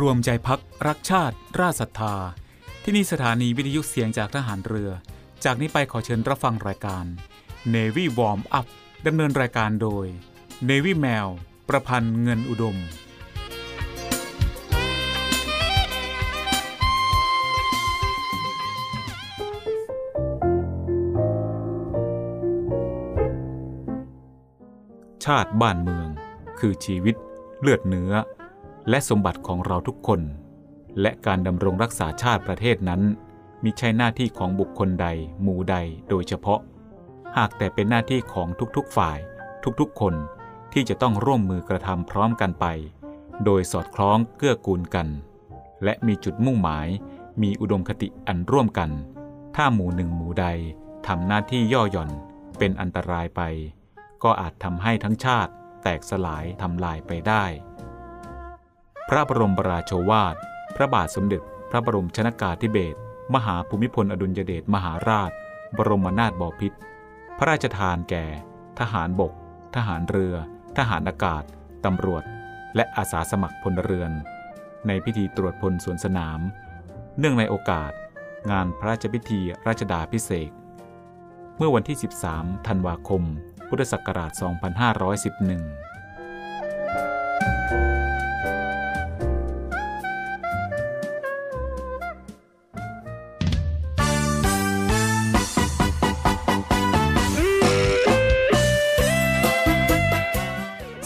รวมใจพักรักชาติ ราชศรัทธา ที่นี่สถานีวิทยุเสียงจากทหารเรือ จากนี้ไปขอเชิญรับฟังรายการ Navy Warm Up ดำเนินรายการโดย Navy แมวประพันธ์เงินอุดมชาติบ้านเมือง คือชีวิตเลือดเนื้อ และสมบัติของเราทุกคน และการดำรงรักษาชาติประเทศนั้นมิใช่หน้าที่ของบุคคลใด หมู่ใดโดยเฉพาะ หากแต่เป็นหน้าที่ของทุกๆฝ่าย ทุกๆ คนที่จะต้องร่วมมือกระทำพร้อมกันไป โดยสอดคล้องเกื้อกูลกัน และมีจุดมุ่งหมาย มีอุดมคติอันร่วมกัน ถ้าหมู่หนึ่งหมู่ใดทำหน้าที่ย่อหย่อนเป็นอันตรายไป ก็อาจทำให้ทั้งชาติแตกสลายทำลายไปได้ ระบรมราโชวาท พระบาทสมเด็จ พระบรมชนากาธิเบศรมหาภูมิพลอดุลยเดชมหาราช บรมนาถบพิตรพระราชทานแก่ ทหารบก ทหารเรือ ทหารอากาศ ตำรวจ และอาสาสมัครพลเรือน ในพิธีตรวจพลสวนสนาม เนื่องในโอกาส งานพระราชพิธีราชดาพิเศษกเมื่อวันที่ 13 ธันวาคม พุทธศักราช 2511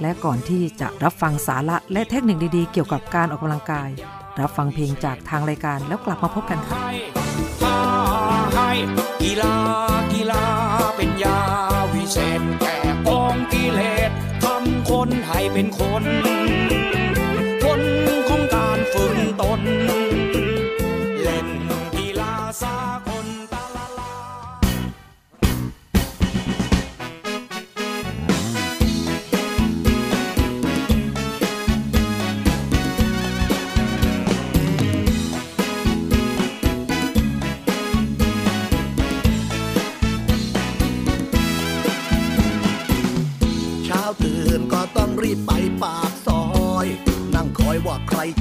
และก่อนที่จะรับฟังสาระและเทคนิคดีๆ เกี่ยวกับการออกกำลังกาย รับฟังเพลงจากทางรายการแล้วกลับมาพบกันค่ะให้าให้กีฬากีฬาเป็นยาวิเศษแก่กองกิเลสทำคนให้เป็นคน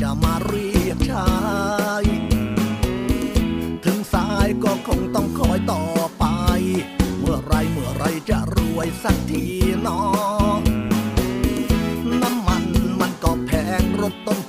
จะมาเรียกชาย ถึงสายก็คงต้องคอยต่อไป เมื่อไรเมื่อไรจะรวยสักทีนอน้ำมันมันก็แพงรถต้น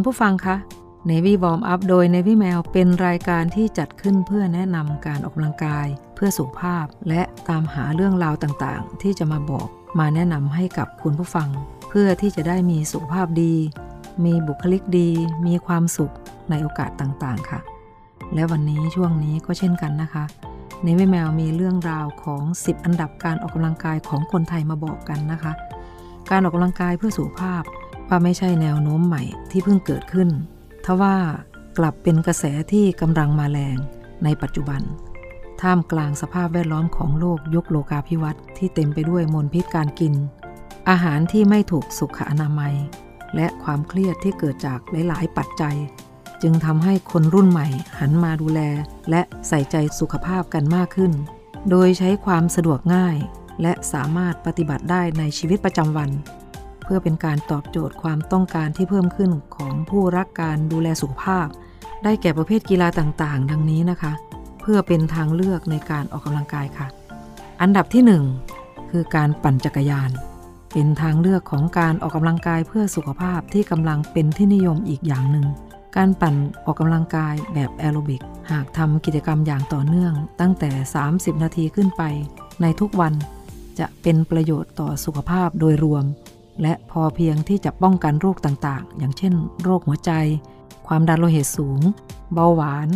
คุณผู้ฟังคะ Navy Warm Up โดย Navy Mail เป็นรายการที่จัดขึ้นเพื่อแนะนำการออกกำลังกาย เพื่อสุขภาพ และตามหาเรื่องราวต่างๆ ที่จะมาบอกมาแนะนำให้กับคุณผู้ฟัง เพื่อที่จะได้มีสุขภาพดี มีบุคลิกดี มีความสุขในโอกาสต่างๆ ค่ะ และวันนี้ช่วงนี้ก็เช่นกันนะคะ Navy Mail มีเรื่องราวของ 10 อันดับการออกกำลังกายของคนไทยมาบอกกันนะคะ การออกกำลังกายเพื่อสุขภาพ ว่าไม่ใช่แนวโน้มใหม่ที่เพิ่งเกิดขึ้น ทว่ากลับเป็นกระแสที่กำลังมาแรงในปัจจุบัน ท่ามกลางสภาพแวดล้อมของโลกยุคโลกาภิวัตน์ที่เต็มไปด้วยมลพิษการกิน อาหารที่ไม่ถูกสุขอนามัย และความเครียดที่เกิดจากหลาย ๆ ปัจจัย จึงทำให้คนรุ่นใหม่หันมาดูแล และใส่ใจสุขภาพกันมากขึ้น โดยใช้ความสะดวกง่าย และสามารถปฏิบัติได้ในชีวิตประจำวัน พื่อเป็นการตอบโจทย์ความต้องการที่เพิ่มขึ้นของผู้รักการดูแลสุขภาพ ได้แก่ประเภทกีฬาต่างๆ ดังนี้นะคะ เพื่อเป็นทางเลือกในการออกกำลังกายค่ะ อันดับที่ 1 คือการปั่นจักรยาน เป็นทางเลือกของการออกกำลังกายเพื่อสุขภาพที่กำลังเป็นที่นิยมอีกอย่างหนึ่งการปั่นออกกำลังกายแบบแอโรบิก หากทำกิจกรรมอย่างต่อเนื่อง ตั้งแต่ 30 นาทีขึ้นไป ในทุกวันจะเป็นประโยชน์ต่อสุขภาพโดยรวม และพอเพียงที่จะป้องกันโรคต่างๆ อย่างเช่น โรคหัวใจ ความดันโลหิตสูง เบาหวาน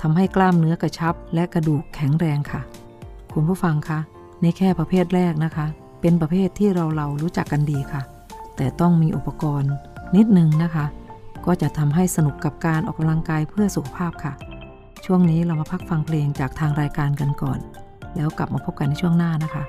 ทำให้กล้ามเนื้อกระชับ และกระดูกแข็งแรงค่ะ คุณผู้ฟังคะในแค่ประเภทแรกนะคะ เป็นประเภทที่เราเรารู้จักกันดีค่ะ แต่ต้องมีอุปกรณ์นิดนึงนะคะ ก็จะทำให้สนุกกับการออกกำลังกายเพื่อสุขภาพค่ะ ช่วงนี้เรามาพักฟังเพลงจากทางรายการกันก่อน แล้วกลับมาพบกันในช่วงหน้านะคะ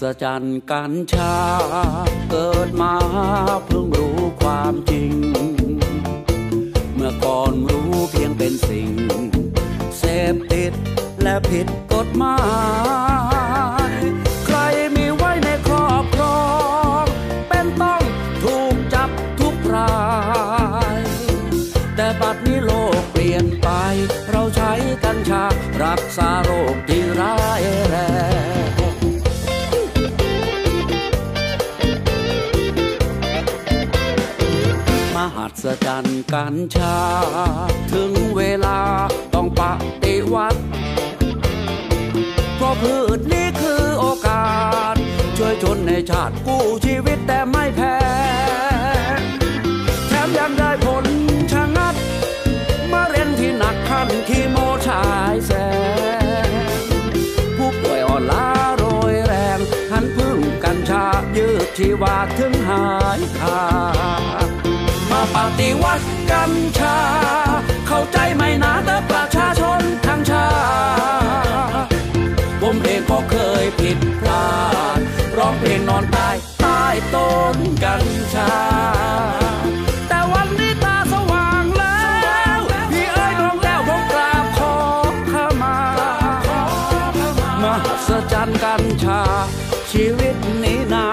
ศจรรย์กัญชา เกิดมาเพิ่งรู้ความจริง เมื่อก่อนรู้เพียงเป็นสิ่ง เสพติดและผิดกฎหมาย ใครมีไว้ในครอบครอง เป็นต้องถูกจับทุกราย แต่บัดนี้โลกเปลี่ยนไป เราใช้กัญชา รักษาโรคที่ร้ายแรง ศจรรย์กัญชา ถึงเวลาต้องปฏิวัติ เพราะพืชนี้คือโอกาส ช่วยชนในชาติกู้ชีวิตแต่ไม่แพ้แถมยังได้ผลชะงัดมาเรียนที่หนักขั้นคีโมชายแสงผู้ป่วยอ่อนล้าโรยแรงหันพึ่งกัญชายืดชีวาถึงหายขาด มาปฏิวัติกัญชา เข้าใจไหมนะแต่ประชาชนทั้งชาติผมเองก็เคยผิดพลาด ร้องเพลงนอนตายใต้ต้นกัญชา แต่วันนี้ตาสว่างแล้ว พี่เอ้ยดวงแก้วผมกราบขอขมามหัศจรรย์กัญชา ชีวิตนี้นา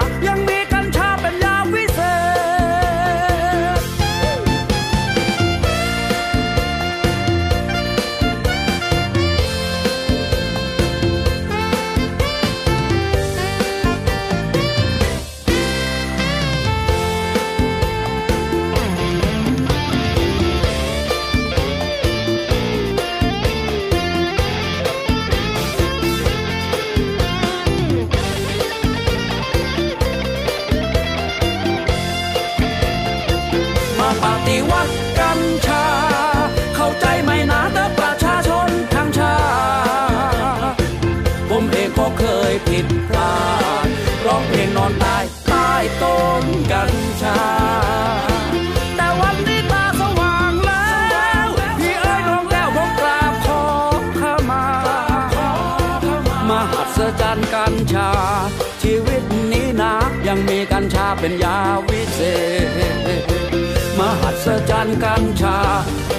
จรรย์กัญชา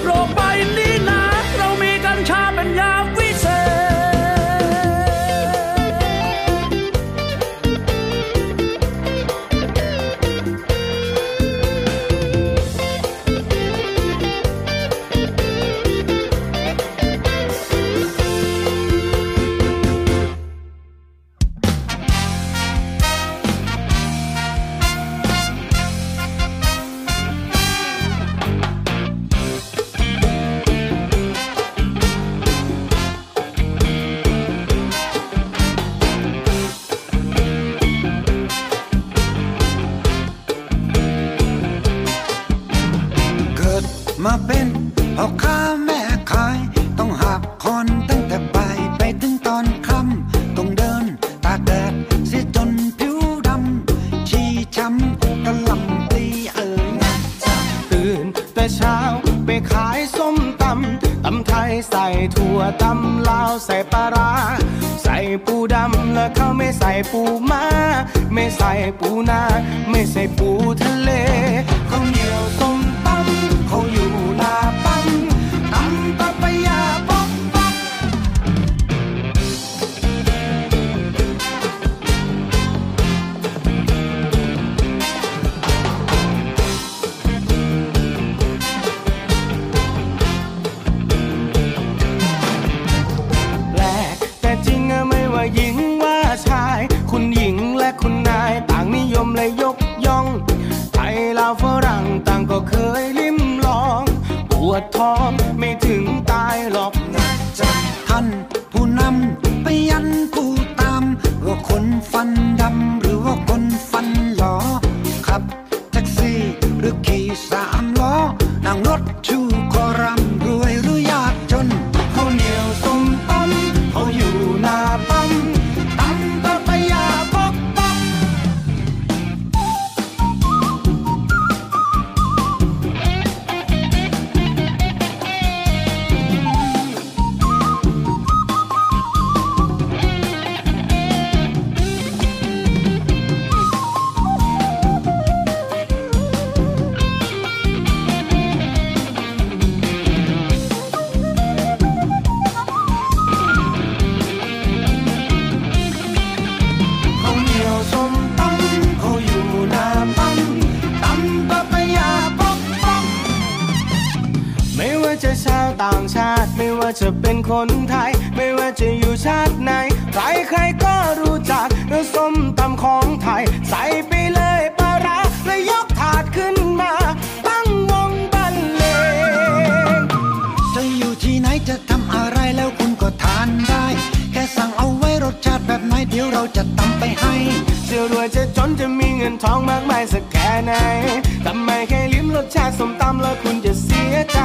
โรค my. จะเป็นคนไทย ไม่ว่าจะอยู่ชาติไหน ใครใครก็รู้จักเส้มตำของไทย ใส่ไปเลยปลาร้าและยกถาดขึ้นมา ตั้งวงบรรเลงจะอยู่ที่ไหนจะทำอะไรแล้วคุณก็ทานได้ แค่สั่งเอาไว้รสชาติแบบไหนเดี๋ยวเราจะตำไปให้ จะรวยจะจนจะมีเงินทองมากมายสักแค่ไหนทำไมแค่ลิ้มรสชาติส้มตำแล้วคุณจะเสียใจ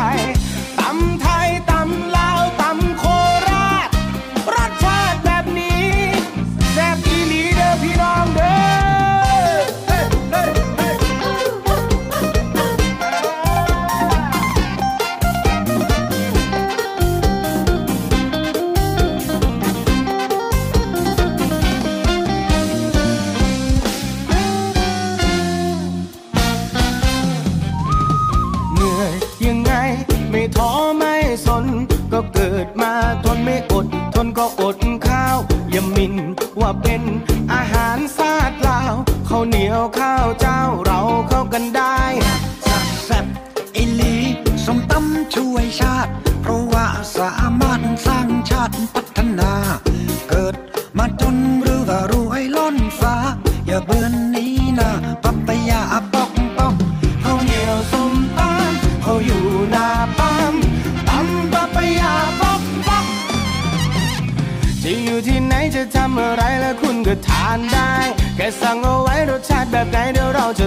นาปัตยาอปอกปอกเขาเหนียวสุมตามเขาอยู่นาปัมปัมปัตยาปอกปอกจะอยู่ที่ไหนจะทำอะไรแล้วคุณก็ทานได้แค่สั่งเอาไว้รสชาติแบบไหนเดี๋ยวเราจะ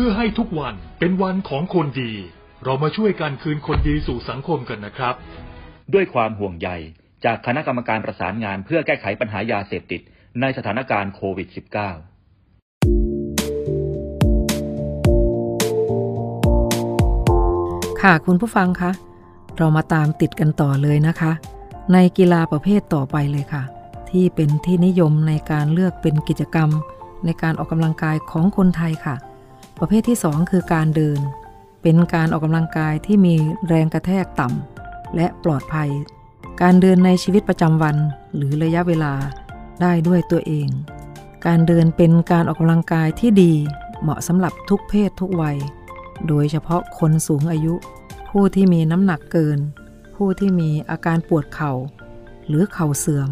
พื่อให้ทุกวันเป็นวันของคนดี เรามาช่วยกันคืนคนดีสู่สังคมกันนะครับ ด้วยความห่วงใยจากคณะกรรมการประสานงานเพื่อแก้ไขปัญหายาเสพติดในสถานการณ์โควิด -19 ค่ะคุณผู้ฟังคะเรามาตามติดกันต่อเลยนะคะ ในกีฬาประเภทต่อไปเลยค่ะ ที่เป็นที่นิยมในการเลือกเป็นกิจกรรม ในการออกกำลังกายของคนไทยค่ะ ประเภทที่ 2 คือการเดิน เป็นการออกกำลังกายที่มีแรงกระแทกต่ำและปลอดภัย การเดินในชีวิตประจำวันหรือระยะเวลาได้ด้วยตัวเอง การเดินเป็นการออกกำลังกายที่ดีเหมาะสำหรับทุกเพศทุกวัย โดยเฉพาะคนสูงอายุ ผู้ที่มีน้ำหนักเกิน ผู้ที่มีอาการปวดเข่า หรือเข่าเสื่อม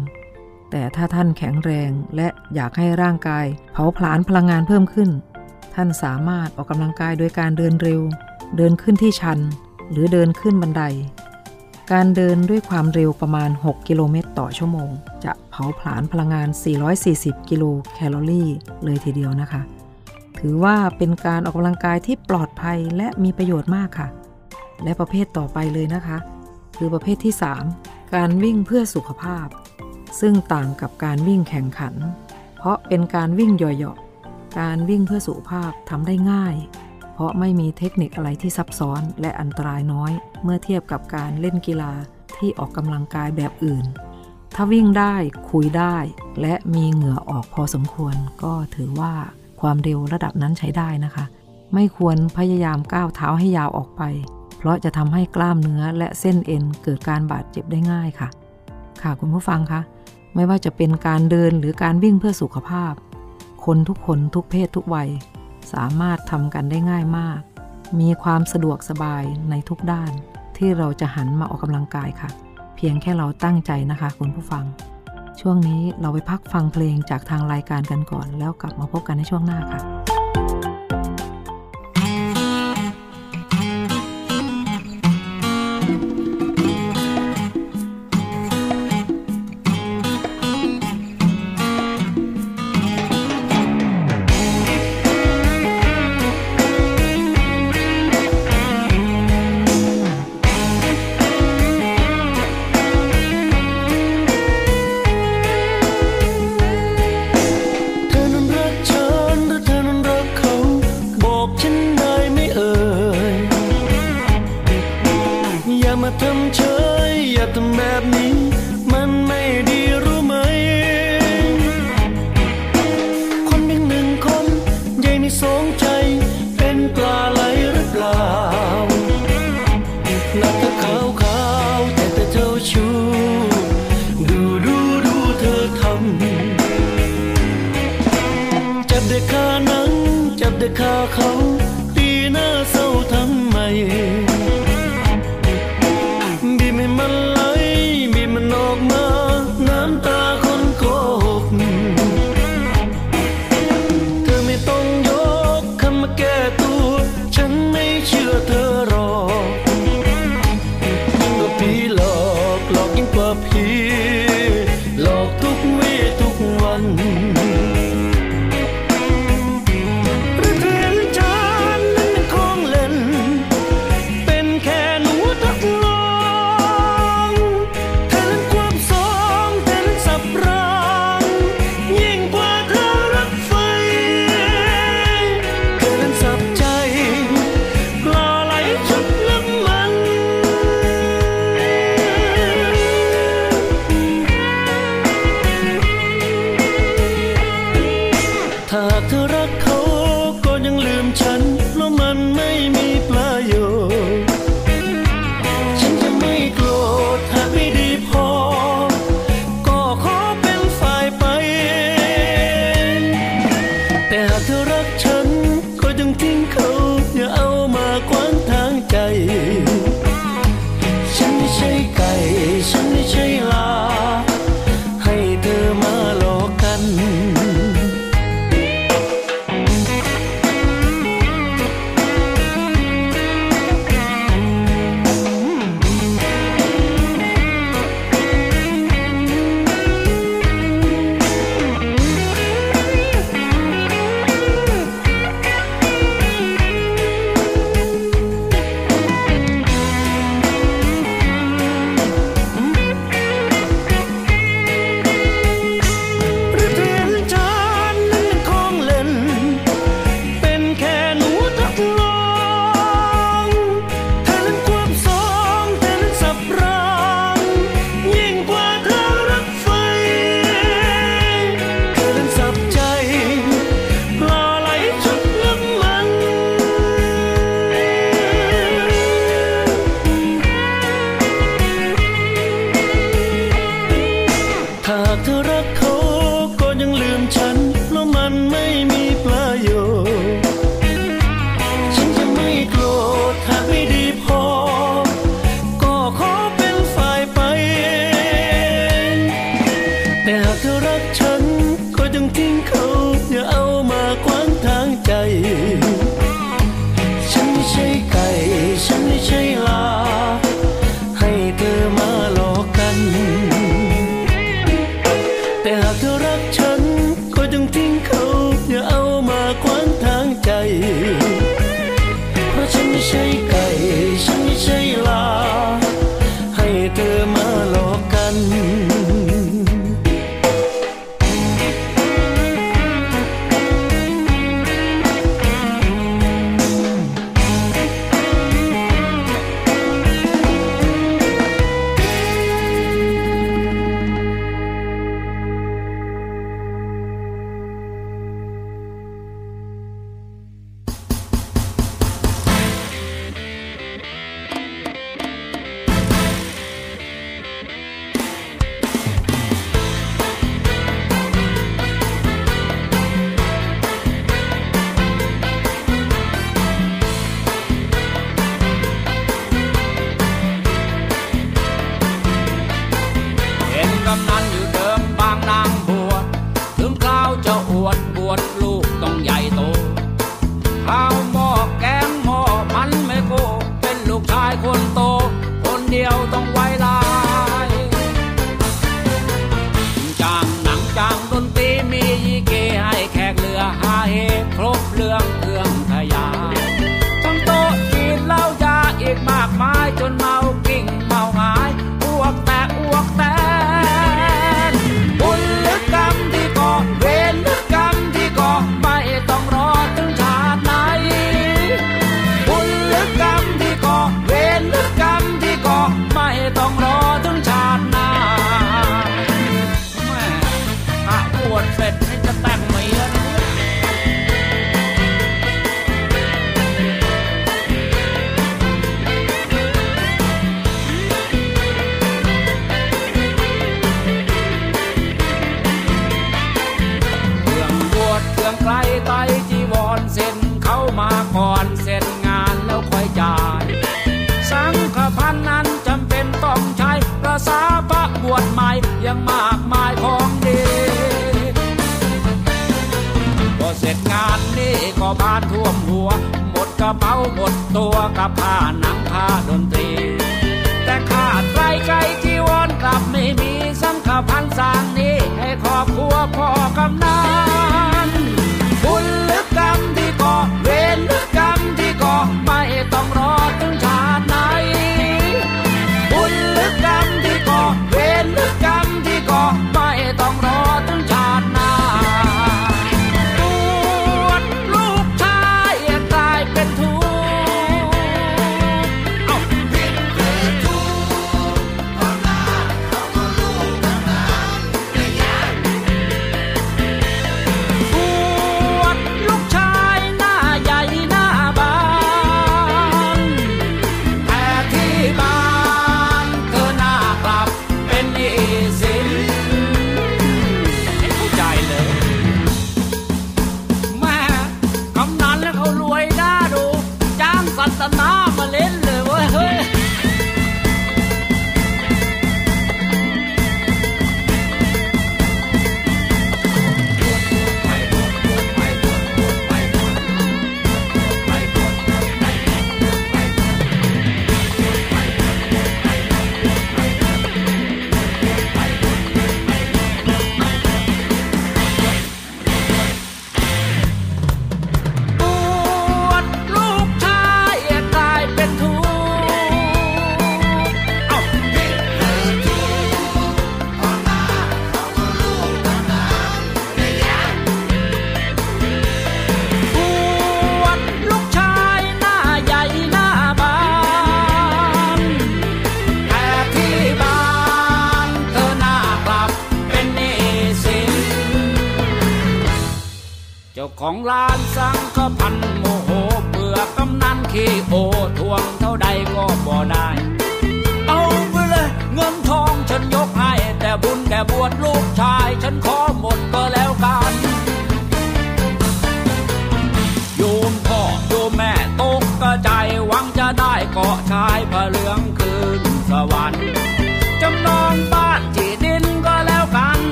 แต่ถ้าท่านแข็งแรงและอยากให้ร่างกาย เผาผลาญพลังงานเพิ่มขึ้น ท่านสามารถออกกำลังกายโดยการเดินเร็ว เดินขึ้นที่ชัน หรือเดินขึ้นบันได การเดินด้วยความเร็วประมาณ 6 กิโลเมตรต่อชั่วโมง จะเผาผลาญพลังงาน 440 กิโลแคลอรี่เลยทีเดียวนะคะ ถือว่าเป็นการออกกำลังกายที่ปลอดภัยและมีประโยชน์มากค่ะ และประเภทต่อไปเลยนะคะ คือประเภทที่ 3 การวิ่งเพื่อสุขภาพ ซึ่งต่างกับการวิ่งแข่งขัน เพราะเป็นการวิ่งเหยาะๆ การวิ่งเพื่อสุขภาพทำได้ง่าย เพราะไม่มีเทคนิคอะไรที่ซับซ้อนและอันตรายน้อย เมื่อเทียบกับการเล่นกีฬาที่ออกกำลังกายแบบอื่น ถ้าวิ่งได้คุยได้ และมีเหงื่อออกพอสมควร ก็ถือว่าความเร็วระดับนั้นใช้ได้นะคะ ไม่ควรพยายามก้าวเท้าให้ยาวออกไป เพราะจะทำให้กล้ามเนื้อและเส้นเอ็นเกิดการบาดเจ็บได้ง่ายค่ะ ค่ะคุณผู้ฟังคะไม่ว่าจะเป็นการเดินหรือการวิ่งเพื่อสุขภาพ คนทุกคนทุกเพศทุกวัย สามารถทำกันได้ง่ายมาก มีความสะดวกสบายในทุกด้าน ที่เราจะหันมาออกกำลังกายค่ะ เพียงแค่เราตั้งใจนะคะคุณผู้ฟัง ช่วงนี้เราไปพักฟังเพลงจากทางรายการกันก่อน แล้วกลับมาพบกันในช่วงหน้าค่ะ หล 难留 ระเป๋าหมดตัวกับผ้าหนังผ้าดนตรี แต่ขาดไรไก่จีวนกลับไม่มีสังขพันสางนี้ ให้ครอบครัวพ่อกำนั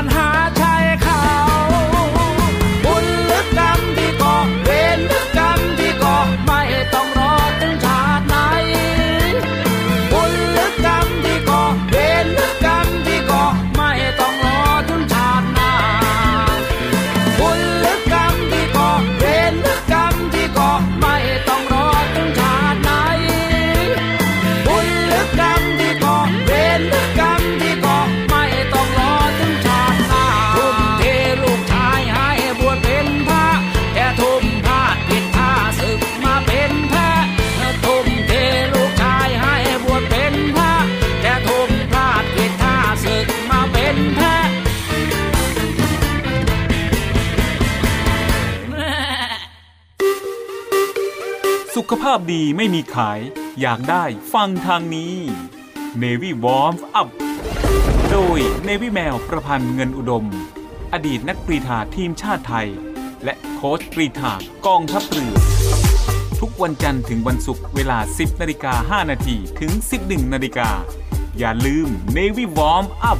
อยให้มันหาชายเขา าพดีไม่มีขาย อยากได้ฟังทางนี้ Navy Warm Up โดย Navy แมวประพันธ์เงินอุดม อดีตนักกรีฑาทีมชาติไทย และโค้ชกรีฑากองทัพเรือ ทุกวันจันทร์ถึงวันศุกร์เวลา 10นาฬิกา5นาทีถึง 11นาฬิกาอย่าลืม Navy Warm Up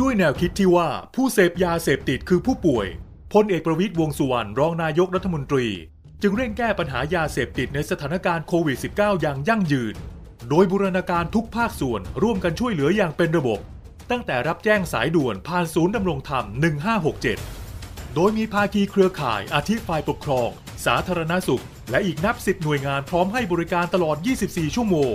ด้วยแนวคิดที่ว่าผู้เสพยาเสพติดคือผู้ป่วยพลเอกประวิตยวงสุวรรณรองนายกรัฐมนตรี จึงเร่งแก้ปัญหายาเสพติดในสถานการณ์โควิด -19 อย่างยั่งยืน โดยบูรณาการทุกภาคส่วนร่วมกันช่วยเหลืออย่างเป็นระบบ ตั้งแต่รับแจ้งสายด่วนผ่านศูนย์ดำรงธรรม 1567 โดยมีภาคีเครือข่ายอาทิฝ่ายปกครอง สาธารณสุข และอีกนับสิบหน่วยงานพร้อมให้บริการตลอด 24 ชั่วโมง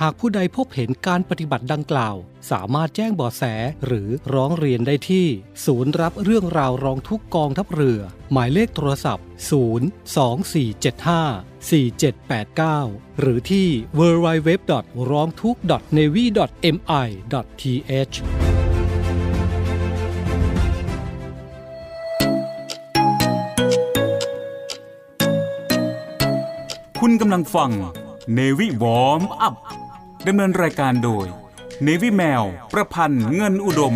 หากผู้ใดพบเห็นการปฏิบัติดังกล่าว สามารถแจ้งเบาะแสหรือร้องเรียนได้ที่ ศูนย์รับเรื่องราวร้องทุกกองทัพเรือ หมายเลขโทรศัพท์ 02475 4789 หรือที่ www. ร้องทุก navy mi th คุณกำลังฟัง Navy Warm Up ดำเนินรายการโดย Navy แมว ประพันธ์เงินอุดม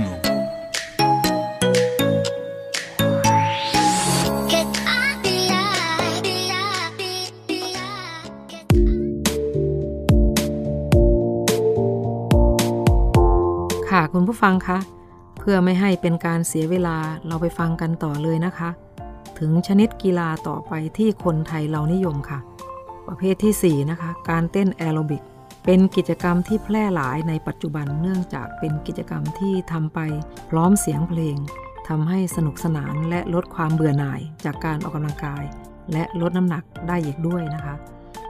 ค่ะคุณผู้ฟังคะ เพื่อไม่ให้เป็นการเสียเวลาเราไปฟังกันต่อเลยนะคะ ถึงชนิดกีฬาต่อไปที่คนไทยเรานิยมค่ะ ประเภทที่ 4 นะคะ การเต้นแอโรบิก เป็นกิจกรรมที่แพร่หลายในปัจจุบันเนื่องจากเป็นกิจกรรมที่ทำไปพร้อมเสียงเพลงทำให้สนุกสนานและลดความเบื่อหน่ายจากการออกกำลังกาย และลดน้ำหนักได้อีกด้วยนะคะ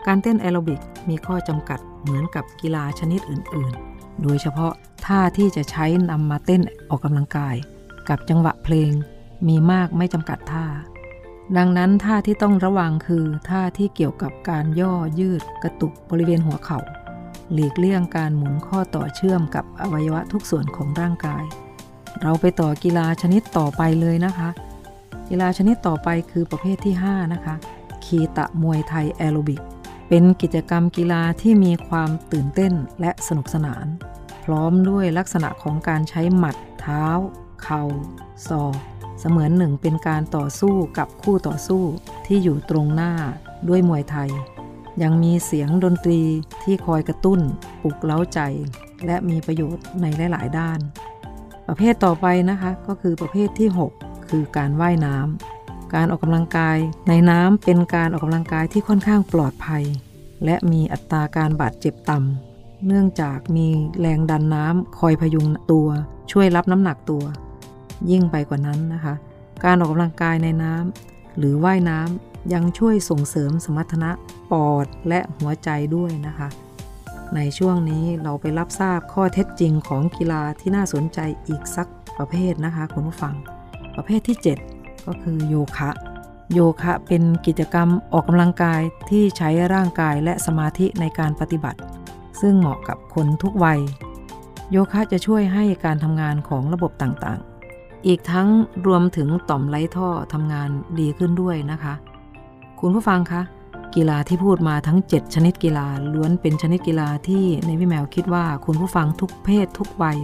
การเต้นแอโรบิกมีข้อจำกัดเหมือนกับกีฬาชนิดอื่น ๆ โดยเฉพาะท่าที่จะใช้นำมาเต้นออกกำลังกาย กับจังหวะเพลง มีมากไม่จำกัดท่า ดังนั้นท่าที่ต้องระวังคือท่าที่เกี่ยวกับการย่อยืดกระตุกบริเวณหัวเขา่า หลีกเลี่ยงการหมุนข้อต่อเชื่อมกับอวัยวะทุกส่วนของร่างกาย เราไปต่อกีฬาชนิดต่อไปเลยนะคะ กีฬาชนิดต่อไปคือประเภทที่ 5 นะคะ คีตะมวยไทยแอโรบิก เป็นกิจกรรมกีฬาที่มีความตื่นเต้นและสนุกสนาน พร้อมด้วยลักษณะของการใช้หมัด เท้า เข่าศอกเสมือนหนึ่งเป็นการต่อสู้กับคู่ต่อสู้ที่อยู่ตรงหน้าด้วยมวยไทย ยังมีเสียงดนตรีที่คอยกระตุ้นปลุกเล้าใจ และมีประโยชน์ในหลาย ๆ ด้าน ประเภทต่อไปนะคะก็คือประเภทที่ 6 คือการว่ายน้ำการออกกำลังกายในน้ำเป็นการออกกำลังกายที่ค่อนข้างปลอดภัย และมีอัตราการบาดเจ็บต่ำเนื่องจากมีแรงดันน้ำคอยพยุงตัว ช่วยรับน้ำหนักตัว ยิ่งไปกว่านั้นนะคะ การออกกำลังกายในน้ำหรือว่ายน้ำ ยังช่วยส่งเสริมสมรรถนะปอดและหัวใจด้วยนะคะ ในช่วงนี้เราไปรับทราบข้อเท็จจริงของกีฬาที่น่าสนใจอีกสักประเภทนะคะคุณผู้ฟัง ประเภทที่ 7 ก็คือโยคะ โยคะเป็นกิจกรรมออกกำลังกายที่ใช้ร่างกายและสมาธิในการปฏิบัติ ซึ่งเหมาะกับคนทุกวัย โยคะจะช่วยให้การทำงานของระบบต่างๆ อีกทั้งรวมถึงต่อมไร้ท่อทำงานดีขึ้นด้วยนะคะ คุณผู้ฟังคะกีฬาที่พูดมาทั้ง 7 ชนิดกีฬาล้วนเป็นชนิดกีฬาที่ในพี่แมวคิดว่าคุณผู้ฟังทุกเพศทุกวัย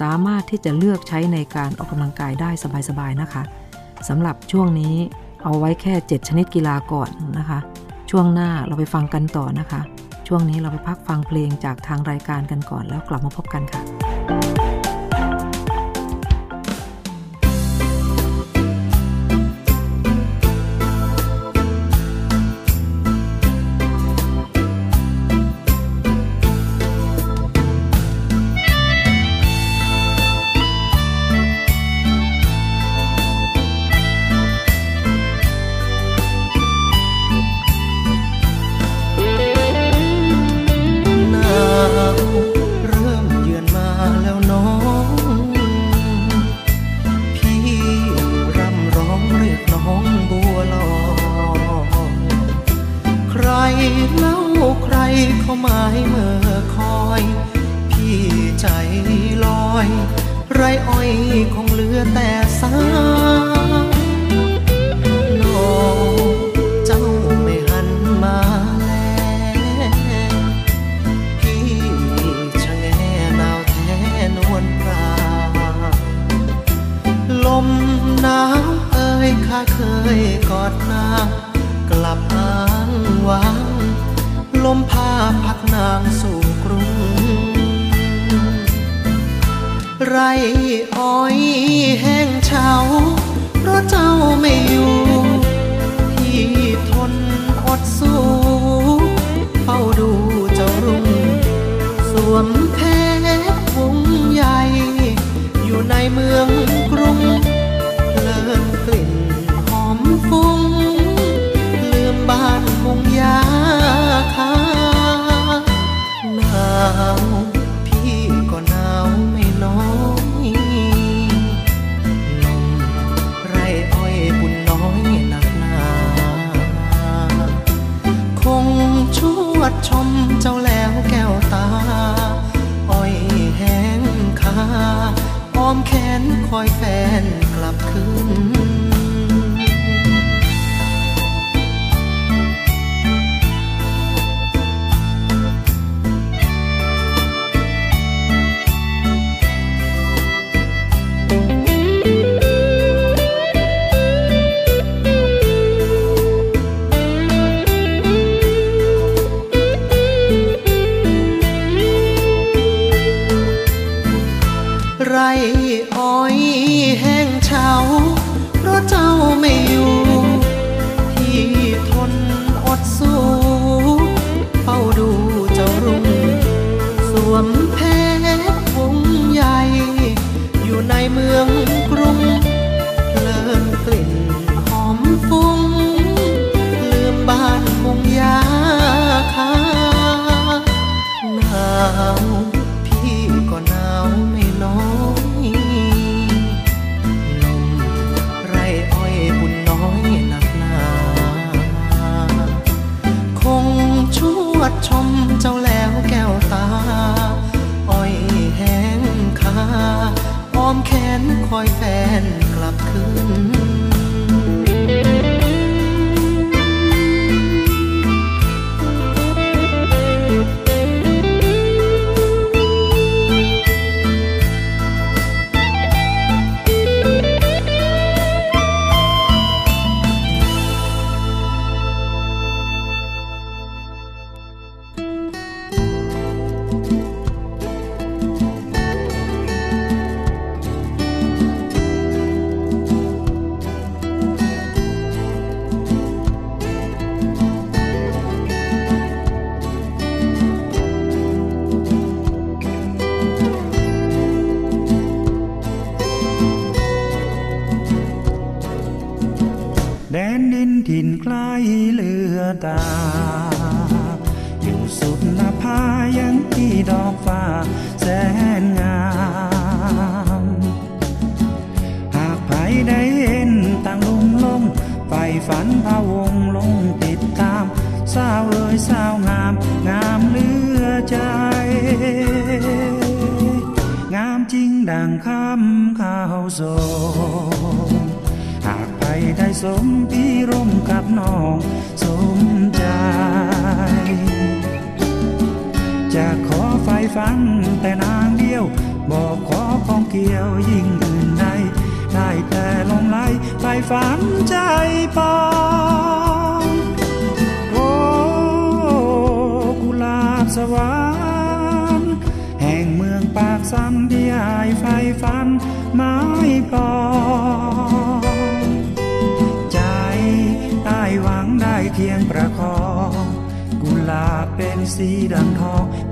สามารถที่จะเลือกใช้ในการออกกำลังกายได้สบายๆนะคะสำหรับช่วงนี้เอาไว้แค่ 7 ชนิดกีฬาก่อนนะคะ ช่วงหน้าเราไปฟังกันต่อนะคะ ช่วงนี้เราไปพักฟังเพลงจากทางรายการกันก่อนแล้วกลับมาพบกันค่ะ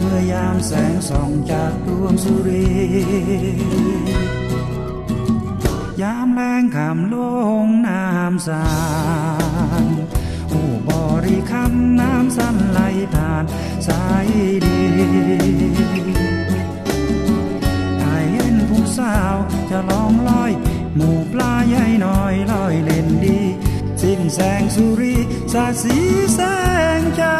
เมื่อยามแสงส่องจากดวงสุรียามแรงขามลงน้ำสานหูบริคำน้ำสั้นไหลผ่านสายดีไอเห็นผู้สาวจะลองลอย หมู่ปลาใหญ่น้อยลอยเล่นดี สิ้นแสงสุรีสาสีแสงจา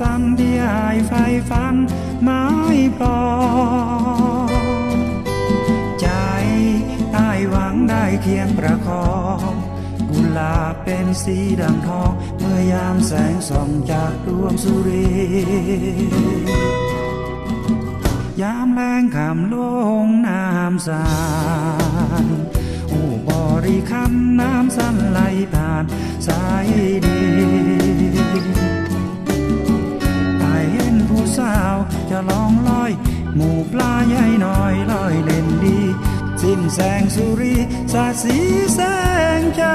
องปากสันที่อายไฟฝันไม้ปอมใจได้หวังได้เคียงประคองกุหลาบเป็นสีดังทอง เมื่อยามแสงส่องจากดวงสุรียามแรงขามลงน้ำสานอูบริคำน้ำสั้นไหลผ่านสายดี สาว จะลองลอย หมู่ปลาใหญ่น้อยลอยเล่นดี สิ้นแสงสุรีสาสีแสงจา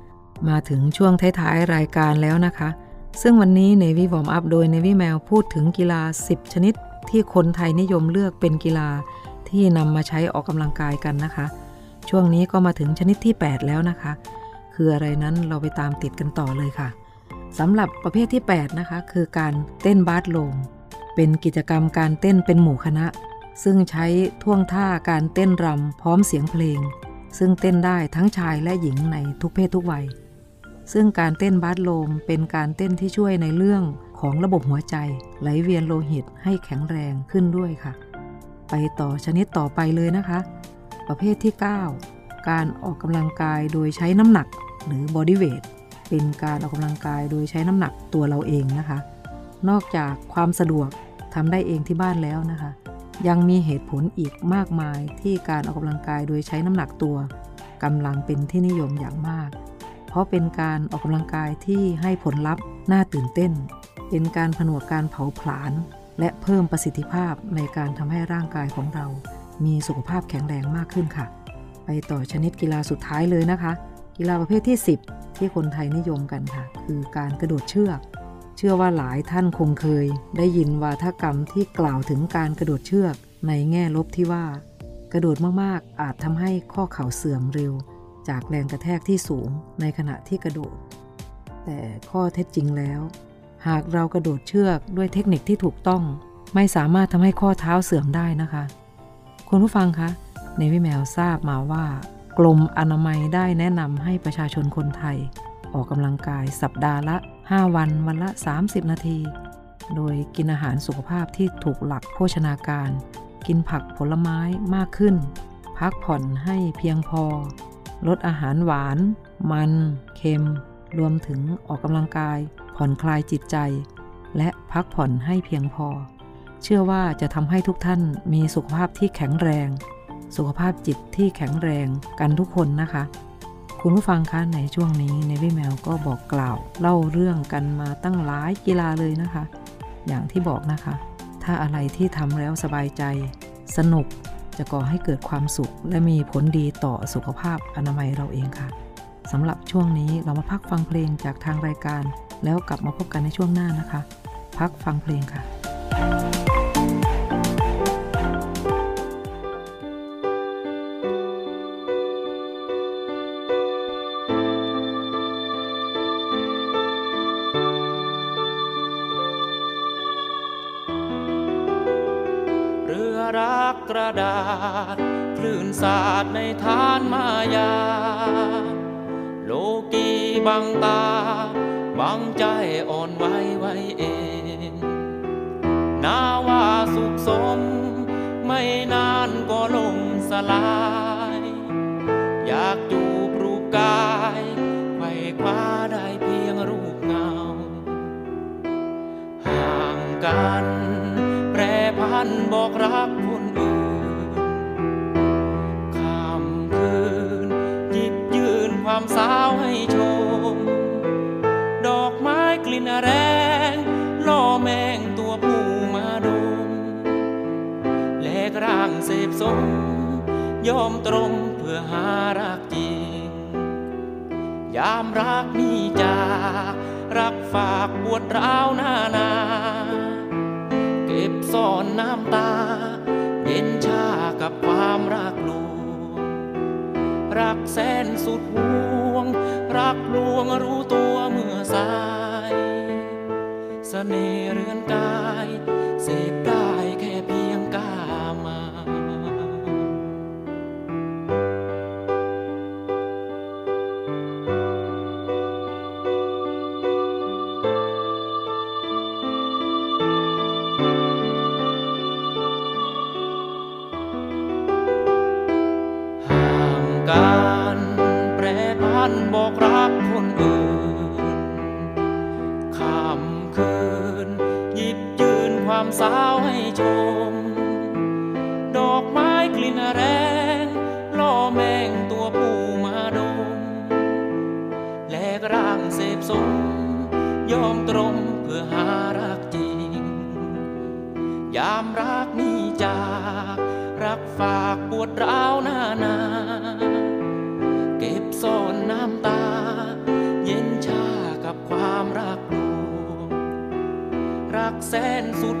มาถึงช่วงท้ายๆ รายการแล้วนะคะ ซึ่งวันนี้ Navy Warm Up โดย Navy Mail พูดถึงกีฬา 10 ชนิด ที่คนไทยนิยมเลือกเป็นกีฬา ที่นำมาใช้ออกกำลังกายกันนะคะ ช่วงนี้ก็มาถึงชนิดที่ 8 แล้วนะคะ คืออะไรนั้นเราไปตามติดกันต่อเลยค่ะสำหรับประเภทที่ 8 นะคะ คือการเต้นบาสโลม เป็นกิจกรรมการเต้นเป็นหมู่คณะ ซึ่งใช้ท่วงท่าการเต้นรำพร้อมเสียงเพลง ซึ่งเต้นได้ทั้งชายและหญิงในทุกเพศทุกวัย ซึ่งการเต้นบาสโลบเป็นการเต้นที่ช่วยในเรื่องของระบบหัวใจ ไหลเวียนโลหิตให้แข็งแรงขึ้นด้วยค่ะ ไปต่อชนิดต่อไปเลยนะคะ ประเภทที่ 9 การออกกำลังกายโดยใช้น้ำหนักหรือ bodyweight เป็นการออกกำลังกายโดยใช้น้ำหนักตัวเราเองนะคะ นอกจากความสะดวกทำได้เองที่บ้านแล้วนะคะ ยังมีเหตุผลอีกมากมายที่การออกกำลังกายโดยใช้น้ำหนักตัวกำลังเป็นที่นิยมอย่างมาก เพราะเป็นการออกกำลังกายที่ให้ผลลัพธ์น่าตื่นเต้น เป็นการผนวกการเผาผลาญและเพิ่มประสิทธิภาพในการทำให้ร่างกายของเรา มีสุขภาพแข็งแรงมากขึ้นค่ะ ไปต่อชนิดกีฬาสุดท้ายเลยนะคะ กีฬาประเภทที่ 10 ที่คนไทยนิยมกันค่ะ คือการกระโดดเชือก เชื่อว่าหลายท่านคงเคย ได้ยินวาทกรรมที่กล่าวถึงการกระโดดเชือกในแง่ลบที่ว่า กระโดดมากๆ อาจทำให้ข้อเข่าเสื่อมเร็ว จากแรงกระแทกที่สูงในขณะที่กระโดด แต่ข้อเท็จจริงแล้ว หากเรากระโดดเชือกด้วยเทคนิคที่ถูกต้อง ไม่สามารถทำให้ข้อเท้าเสื่อมได้นะคะ คุณผู้ฟังคะในวิแมวทราบมาว่ากรมอนามัยได้แนะนำให้ประชาชนคนไทย ออกกำลังกายสัปดาห์ละ 5 วันวันละ 30 นาที โดยกินอาหารสุขภาพที่ถูกหลักโภชนาการ กินผักผลไม้มากขึ้น พักผ่อนให้เพียงพอ ลดอาหารหวาน มัน เค็ม รวมถึงออกกำลังกาย ผ่อนคลายจิตใจ และพักผ่อนให้เพียงพอ เชื่อว่าจะทำให้ทุกท่านมีสุขภาพที่แข็งแรง สุขภาพจิตที่แข็งแรงกันทุกคนนะคะ คุณผู้ฟังคะในช่วงนี้ในวิแมวก็บอกกล่าว เล่าเรื่องกันมาตั้งหลายกีฬาเลยนะคะ อย่างที่บอกนะคะ ถ้าอะไรที่ทำแล้วสบายใจ สนุก จะก่อให้เกิดความสุข และมีผลดีต่อสุขภาพอนามัยเราเองค่ะสำหรับช่วงนี้เรามาพักฟังเพลงจากทางรายการ แล้วกลับมาพบกันในช่วงหน้านะคะ พักฟังเพลงค่ะ รักกระดาษคลื่นสาดในทานมายา โลกีบังตา บังใจอ่อนไหวไว้เองนาว่าสุขสม ไม่นานก็ลงสลาย อยากจูบรูปกายไขว่คว้าได้เพียงรูปเงา ห่างกัน แปรพันบอกรัก ความสาวให้ชม ดอกไม้กลิ่นแรงล่อแมงตัวผู้มาดม แลกร่างเสพสม ยอมตรงเพื่อหารักจริง ยามรักมีจาก รักฝากปวดร้าวหน้านา เก็บซ่อนน้ำตา แสนสุดห่วง รักลวงรู้ตัวเมื่อสายสเสน่ห์เรือนกาย สาวให้ชม ดอกไม้กลิ่นแรงล่อแมงตัวผู้มาดม แลกร่างเสพสม ยอมตรงเพื่อหารักจริง ยามรักนี้จาก รักฝากปวดร้าวหน้านา เก็บซ่อนน้ำตา เย็นชากับความรักลวงรักแสนสุด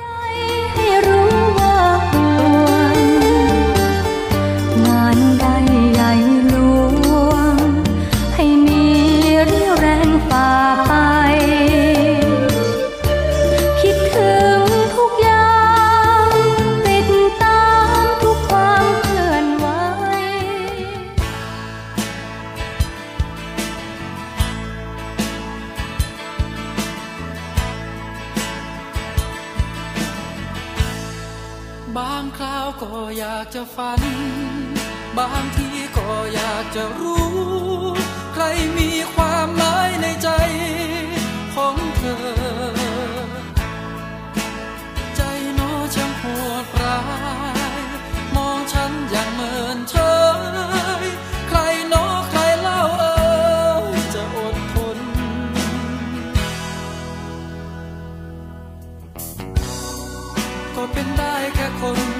ก็อยากจะฝัน บางทีก็อยากจะรู้ ใครมีความหมายในใจของเธอ ใจน้อช่างโหดร้าย มองฉันอย่างเมินเฉยใครน้อใครเล่าเอ่ยจะอดทน ก็เป็นได้แค่คน